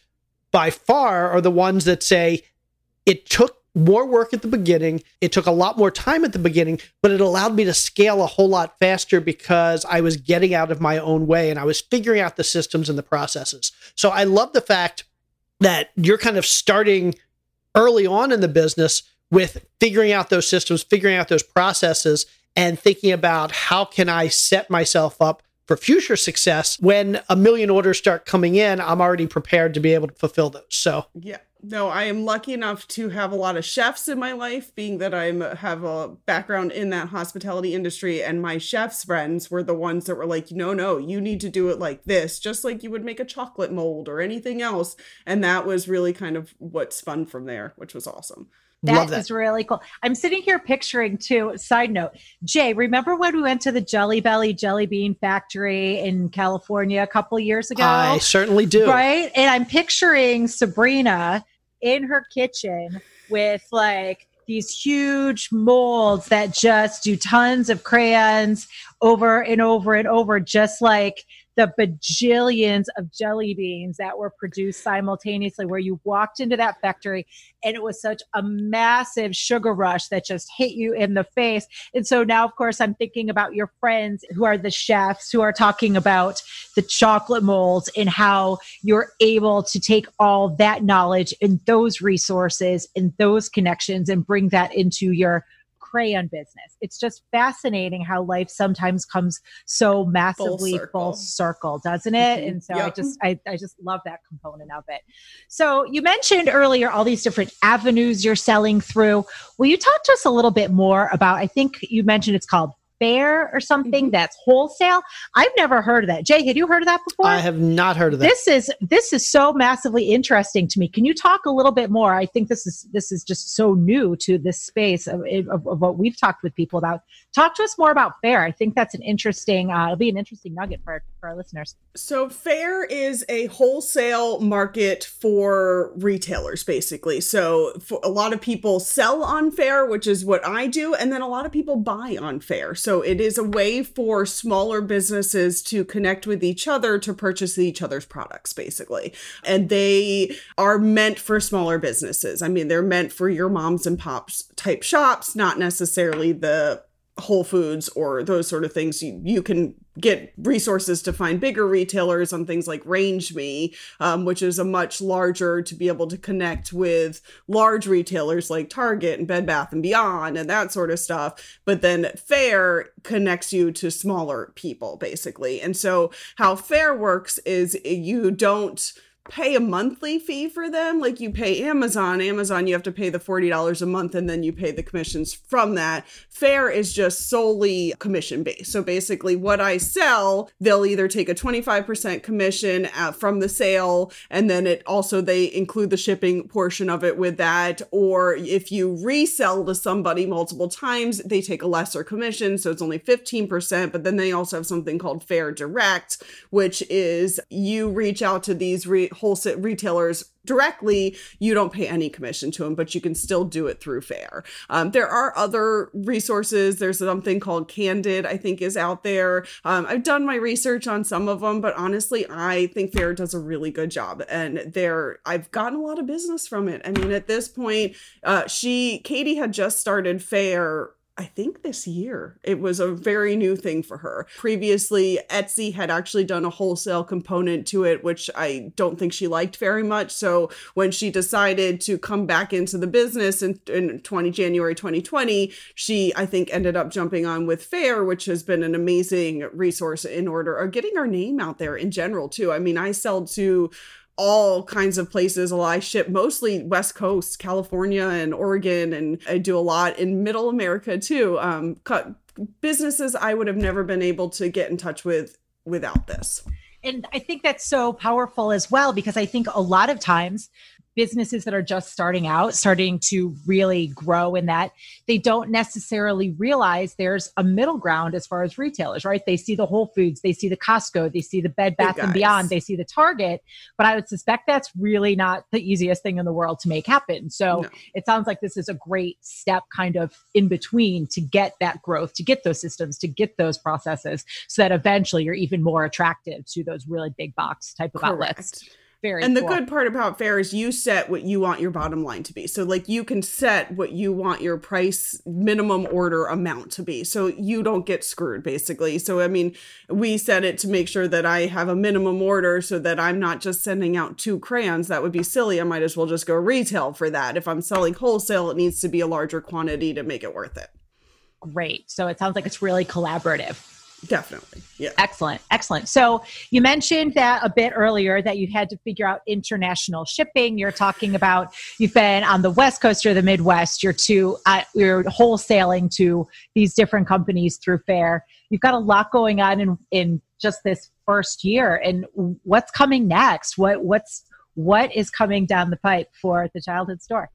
S1: by far are the ones that say it took more work at the beginning. It took a lot more time at the beginning, but it allowed me to scale a whole lot faster because I was getting out of my own way and I was figuring out the systems and the processes. So I love the fact that you're kind of starting early on in the business with figuring out those systems, figuring out those processes, and thinking about how can I set myself up for future success. When a million orders start coming in, I'm already prepared to be able to fulfill those. So
S2: Yeah. No, I am lucky enough to have a lot of chefs in my life, being that I uh, have a background in that hospitality industry. And my chefs' friends were the ones that were like, no, no, you need to do it like this, just like you would make a chocolate mold or anything else. And that was really kind of what spun from there, which was awesome.
S5: That
S1: that.
S5: is really cool. I'm sitting here picturing too. Side note, Jay, remember when we went to the Jelly Belly Jelly Bean Factory in California a couple years ago?
S1: I certainly do.
S5: Right. And I'm picturing Sabrina in her kitchen with like these huge molds that just do tons of crayons over and over and over, just like the bajillions of jelly beans that were produced simultaneously, where you walked into that factory and it was such a massive sugar rush that just hit you in the face. And so now, of course, I'm thinking about your friends who are the chefs who are talking about the chocolate molds and how you're able to take all that knowledge and those resources and those connections and bring that into your crayon business. It's just fascinating how life sometimes comes so massively full
S2: circle.
S5: circle, doesn't it?
S2: Mhm.
S5: And so I just I, I just love that component of it. So you mentioned earlier all these different avenues you're selling through. Will you talk to us a little bit more about I think you mentioned it's called Faire or something
S2: Mhm.
S5: that's wholesale. I've never heard of that. Jay, had you heard of that before?
S1: I have not heard of that.
S5: this is this is so massively interesting to me can you talk a little bit more i think this is this is just so new to this space of, of, of what we've talked with people about talk to us more about Faire i think that's an interesting uh, it'll be an interesting nugget for, for our listeners
S2: So, Faire is a wholesale market for retailers, basically. So, for a lot of people sell on Faire, which is what I do, and then a lot of people buy on Faire. So, it is a way for smaller businesses to connect with each other to purchase each other's products, basically. And they are meant for smaller businesses. I mean, they're meant for your moms and pops type shops, not necessarily the Whole Foods or those sort of things. You, you can get resources to find bigger retailers on things like RangeMe, um, which is a much larger to be able to connect with large retailers like Target and Bed Bath and Beyond and that sort of stuff. But then Faire connects you to smaller people basically. And so how Faire works is you don't pay a monthly fee for them like you pay Amazon. Amazon, you have to pay the $40 a month and then you pay the commissions from that. Faire is just solely commission based. So basically, what I sell, they'll either take a 25% commission uh, from the sale and then it also they include the shipping portion of it with that. Or if you resell to somebody multiple times, they take a lesser commission. So it's only 15%. But then they also have something called Faire Direct, which is you reach out to these re- wholesale retailers directly, you don't pay any commission to them, but you can still do it through Faire. Um, there are other resources. There's something called Candid, I think, is out there. Um, I've done my research on some of them, but honestly, I think Faire does a really good job, and there I've gotten a lot of business from it. I mean, at this point, uh, she Katie had just started Faire I think this year. It was a very new thing for her. Previously, Etsy had actually done a wholesale component to it, which I don't think she liked very much. So when she decided to come back into the business in, in 20 January 2020, she I think ended up jumping on with Faire, which has been an amazing resource in order of getting our name out there in general too. I mean, I sell to all kinds of places. I ship mostly West Coast, California, and Oregon, and I do a lot in Middle America too. Um, cut businesses I would have never been able to get in touch with without this.
S5: and i think that's so powerful as well because i think a lot of times businesses that are just starting out starting to really grow in that they don't necessarily realize there's a middle ground as far as retailers right they see the whole foods they see the costco they see the bed bath and beyond they see the target but i would suspect that's really not the easiest thing in the world to make happen so
S2: No.
S5: it sounds like this is a great step kind of in between to get that growth to get those systems to get those processes so that eventually you're even more attractive to those really big box type of outlets
S2: Correct.
S5: Very
S2: and the
S5: cool.
S2: good part about Faire is you set what you want your bottom line to be. So like you can set what you want your price minimum order amount to be. So you don't get screwed basically. So i mean we set it to make sure that i have a minimum order so that i'm not just sending out two crayons. That would be silly. I might as well just go retail for that. If i'm selling wholesale it needs to be a larger quantity to make it worth it.
S5: Great. So it sounds like it's really collaborative
S2: Definitely. Yeah.
S5: Excellent. Excellent. So you mentioned that a bit earlier that you had to figure out international shipping. You're talking about you've been on the West Coast or the Midwest. You're to uh, you're wholesaling to these different companies through Faire. You've got a lot going on in in just this first year. And what's coming next? What what's what is coming down the pipe for the childhood store?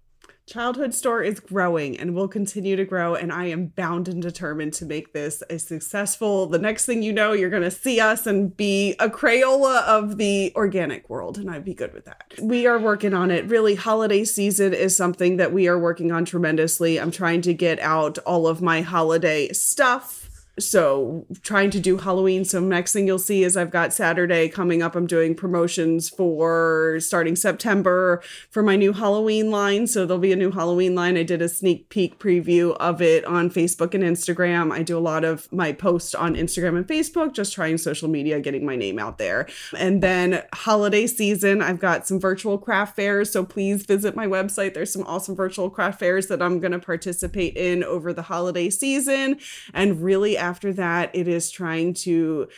S2: Childhood Store is growing and will continue to grow, and I am bound and determined to make this a successful. The next thing you know, you're going to see us and be a Crayola of the organic world, and I'd be good with that. We are working on it. Really, holiday season is something that we are working on tremendously. I'm trying to get out all of my holiday stuff so trying to do halloween. So next thing you'll see is i've got saturday coming up. I'm doing promotions for starting september for my new halloween line. So there'll be a new halloween line. I did a sneak peek preview of it on facebook and instagram. I do a lot of my posts on instagram and facebook just trying social media getting my name out there. And then holiday season i've got some virtual craft fairs. So please visit my website. There's some awesome virtual craft fairs that i'm going to participate in over the holiday season. And really after that, it is trying to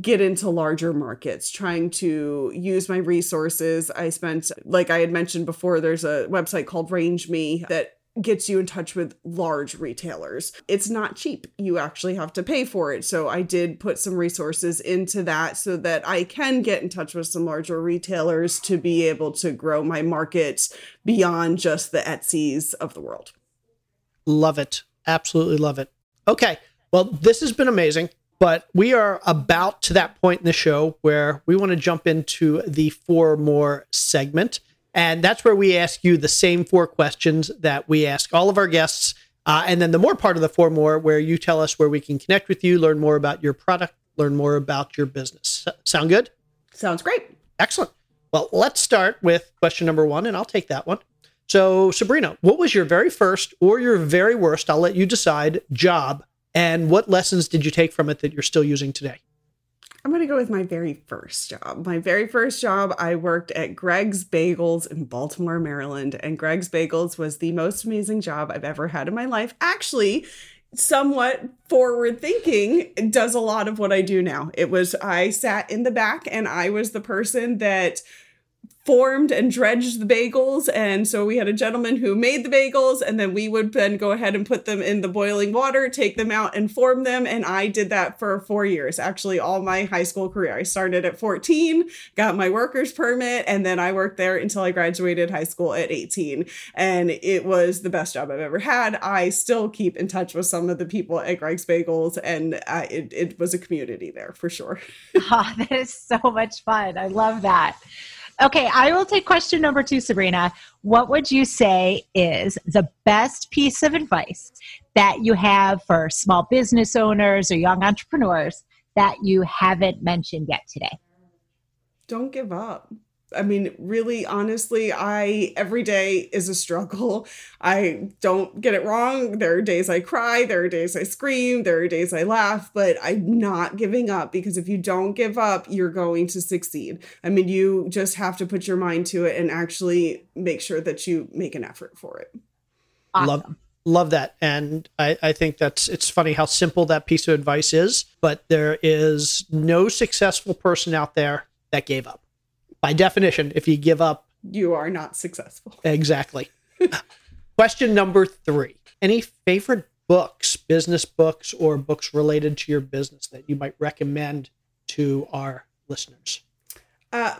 S2: get into larger markets, trying to use my resources. I spent, like I had mentioned before, there's a website called RangeMe that gets you in touch with large retailers. It's not cheap. You actually have to pay for it. So I did put some resources into that so that I can get in touch with some larger retailers to be able to grow my market beyond just the Etsy's of the world.
S1: Love it. Absolutely love it. Okay. Well, this has been amazing, but we are about to that point in the show where we want to jump into the four more segment. And that's where we ask you the same four questions that we ask all of our guests. Uh, and then the more part of the four more, where you tell us where we can connect with you, learn more about your product, learn more about your business. Sound good?
S2: Sounds great.
S1: Excellent. Well, let's start with question number one, and I'll take that one. So, Sabrina, what was your very first or your very worst, I'll let you decide, job and what lessons did you take from it that you're still using today?
S2: I'm going to go with my very first job. My very first job, I worked at Greg's Bagels in Baltimore, Maryland. And Greg's Bagels was the most amazing job I've ever had in my life. Actually, somewhat forward thinking does a lot of what I do now. It was, I sat in the back and I was the person that formed and dredged the bagels. And so we had a gentleman who made the bagels, and then we would then go ahead and put them in the boiling water, take them out, and form them. And I did that for four years, actually, all my high school career. I started at 14, got my worker's permit, and then I worked there until I graduated high school at 18. And it was the best job I've ever had. I still keep in touch with some of the people at Greg's Bagels, and it, it was a community there for sure.
S5: oh, that is so much fun. I love that. Okay, I will take question number two, Sabrina. What would you say is the best piece of advice that you have for small business owners or young entrepreneurs that you haven't mentioned yet today?
S2: Don't give up. I mean, really, honestly, I every day is a struggle. I don't get it wrong. There are days I cry, there are days I scream, there are days I laugh, but I'm not giving up because if you don't give up, you're going to succeed. I mean, you just have to put your mind to it and actually make sure that you make an effort for it.
S1: Awesome. Love love that and I, I think that's it's funny how simple that piece of advice is but there is no successful person out there that gave up by definition, if you give up,
S2: you are not successful.
S1: Exactly. Question number three Any favorite books, business books, or books related to your business that you might recommend to our listeners?
S2: Uh,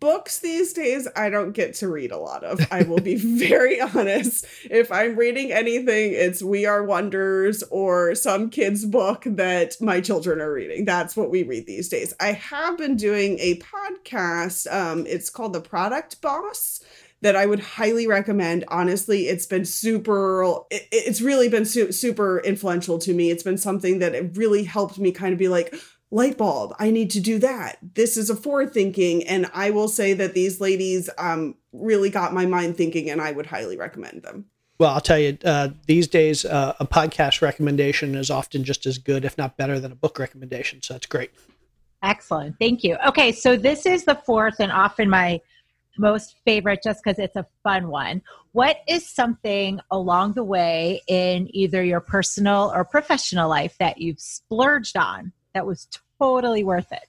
S2: books these days I don't get to read a lot of. I will be very honest. If I'm reading anything, it's We Are Wonders or some kid's book that my children are reading. That's what we read these days. I have been doing a podcast. Um, it's called The Product Boss that I would highly recommend. Honestly, it's been super, it, it's really been su- super influential to me. It's been something that it really helped me kind of be like, light bulb i need to do that. This is a forward thinking and i will say that these ladies um, really got my mind thinking and i would highly recommend them.
S1: Well i'll tell you uh, these days uh, a podcast recommendation is often just as good if not better than a book recommendation so that's great.
S5: Excellent. Thank you. Okay so this is the fourth and often my most favorite just because it's a fun one. What is something along the way in either your personal or professional life that you've splurged on
S7: that was totally worth it?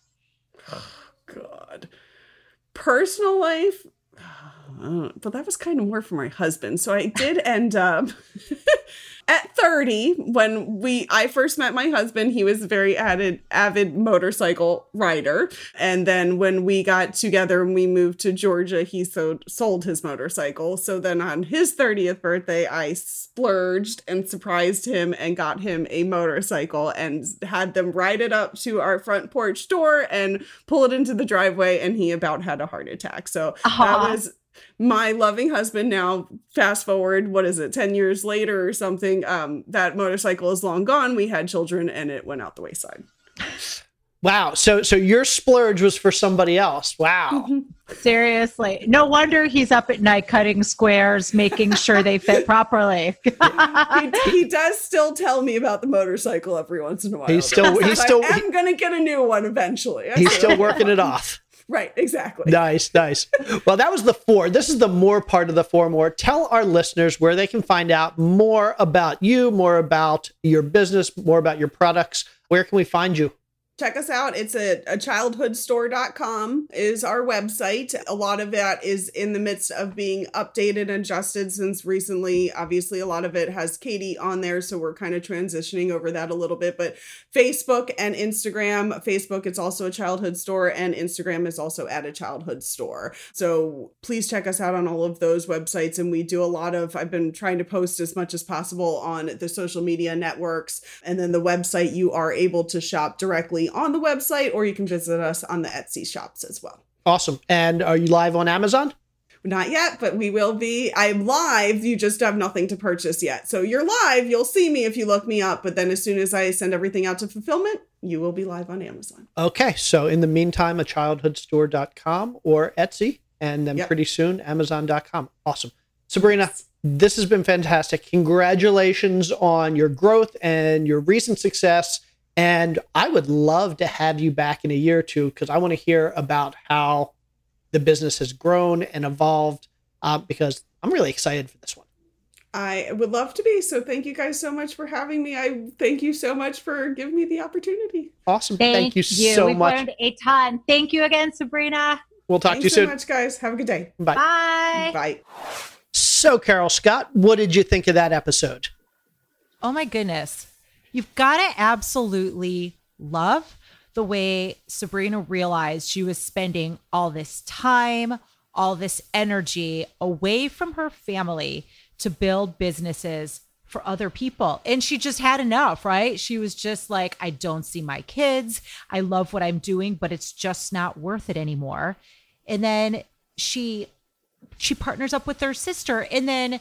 S2: God. Personal life, but that was kind of more for my husband. So I did end up at 30 when we I first met my husband, he was a very avid avid motorcycle rider. And then when we got together and we moved to Georgia, he sold sold his motorcycle. So then on his 30th birthday, I splurged and surprised him and got him a motorcycle and had them ride it up to our front porch door and pull it into the driveway and he about had a heart attack. So that was my loving husband now fast forward what is it 10 years later or something um that motorcycle is long gone we had children and it went out the wayside
S1: Wow. So so your splurge was for somebody else. Wow.
S7: Seriously. No wonder he's up at night cutting squares, making sure they fit properly.
S2: he, he does still tell me about the motorcycle every once in a while
S1: He's still- he's still-
S2: i am gonna get a new one eventually I
S1: He's still working it off.
S2: Right exactly
S1: Nice, nice. Well, that was the four. This is the more part of the four more. Tell our listeners where they can find out more about you, more about your business, more about your products. Where can we find you?
S2: Check us out. It's a, a childhoodstore.com is our website. A lot of that is in the midst of being updated and adjusted since recently. Obviously a lot of it has katie on there so we're kind of transitioning over that a little bit but facebook and instagram facebook it's also a childhood store and instagram is also at a childhood store. So please check us out on all of those websites and we do a lot of i've been trying to post as much as possible on the social media networks and then the website you are able to shop directly on the website or you can visit us on the etsy shops as well
S1: Awesome. And are you live on Amazon?
S2: not yet but we will be i'm live you just have nothing to purchase yet so you're live you'll see me if you look me up but then as soon as i send everything out to fulfillment you will be live on amazon
S1: Okay. So in the meantime, a childhoodstore.com or Etsy, and then
S2: Yep.
S1: pretty soon, Amazon.com. Awesome. Sabrina, this has been fantastic. Congratulations on your growth and your recent success. And I would love to have you back in a year or two because I want to hear about how the business has grown and evolved uh, because I'm really excited for this one.
S2: I would love to be. So thank you guys so much for having me. I thank you so much for giving me the opportunity.
S1: Awesome. Thank, you,
S7: you.
S1: so
S7: We've
S1: much.
S7: learned a ton. Thank you again, Sabrina.
S1: We'll talk
S2: Thanks
S1: to you
S2: so
S1: soon.
S2: much, guys. Have a good day.
S1: Bye.
S7: Bye.
S2: Bye.
S1: So, Carol Scott, what did you think of that episode?
S5: Oh my goodness. You've got to absolutely love the way Sabrina realized she was spending all this time, all this energy away from her family to build businesses for other people. And she just had enough, right? She was just like, I don't see my kids. I love what I'm doing, but it's just not worth it anymore. And then she she partners up with her sister and then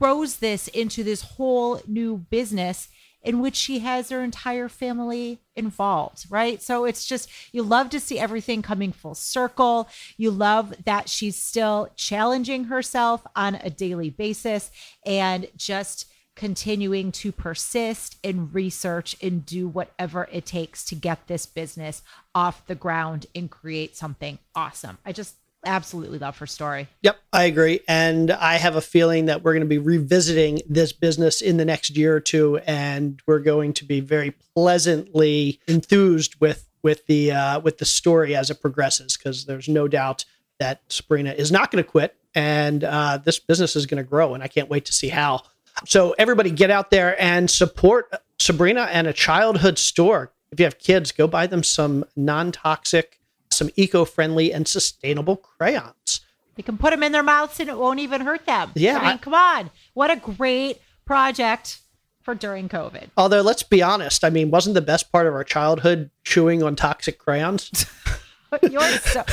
S5: grows this into this whole new business in which she has her entire family involved, right? So it's just, you love to see everything coming full circle. You love that she's still challenging herself on a daily basis and just continuing to persist and research and do whatever it takes to get this business off the ground and create something awesome. I just absolutely love her story.
S1: Yep, I agree. And I have a feeling that we're going to be revisiting this business in the next year or two, and we're going to be very pleasantly enthused with with the uh, with the story as it progresses, because there's no doubt that Sabrina is not going to quit, and uh, this business is going to grow, and I can't wait to see how. So everybody, get out there and support Sabrina and a childhood store. If you have kids, go buy them some non-toxic, some eco-friendly, and sustainable crayons.
S5: They can put them in their mouths and it won't even hurt them.
S1: Yeah,
S5: I mean, come on. What a great project for during COVID.
S1: Although, let's be honest, I mean, wasn't the best part of our childhood chewing on toxic crayons?
S5: You're so,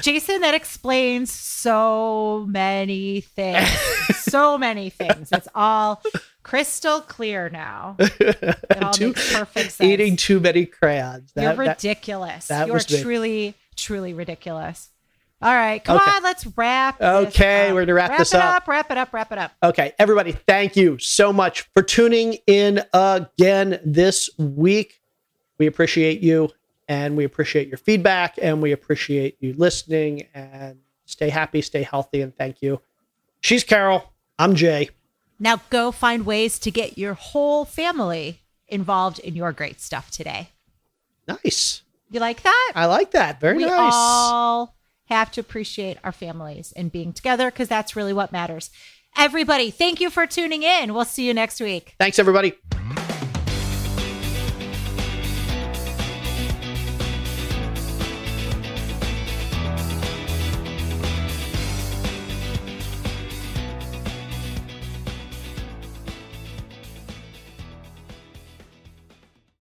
S5: Jason, that explains so many things. so many things. It's all crystal clear now. It all
S1: Too-
S5: makes perfect sense.
S1: Eating too many crayons.
S5: You're
S1: That- that-
S5: ridiculous.
S1: that
S5: You're
S1: was me.
S5: truly, truly ridiculous. All right, come
S1: Okay.
S5: on, let's wrap. this
S1: Okay, we're gonna wrap this
S5: it
S1: up.
S5: up. Wrap it up. Wrap it up.
S1: Okay, everybody, thank you so much for tuning in again this week. We appreciate you and we appreciate your feedback and we appreciate you listening and stay happy, stay healthy, and thank you. She's Carol. I'm Jay.
S5: Now go find ways to get your whole family involved in your great stuff today.
S1: Nice.
S5: You like that?
S1: I like that. Very nice.
S5: we
S1: nice.
S5: all have to appreciate our families and being together because that's really what matters. Everybody, thank you for tuning in. We'll see you next week.
S1: Thanks, everybody.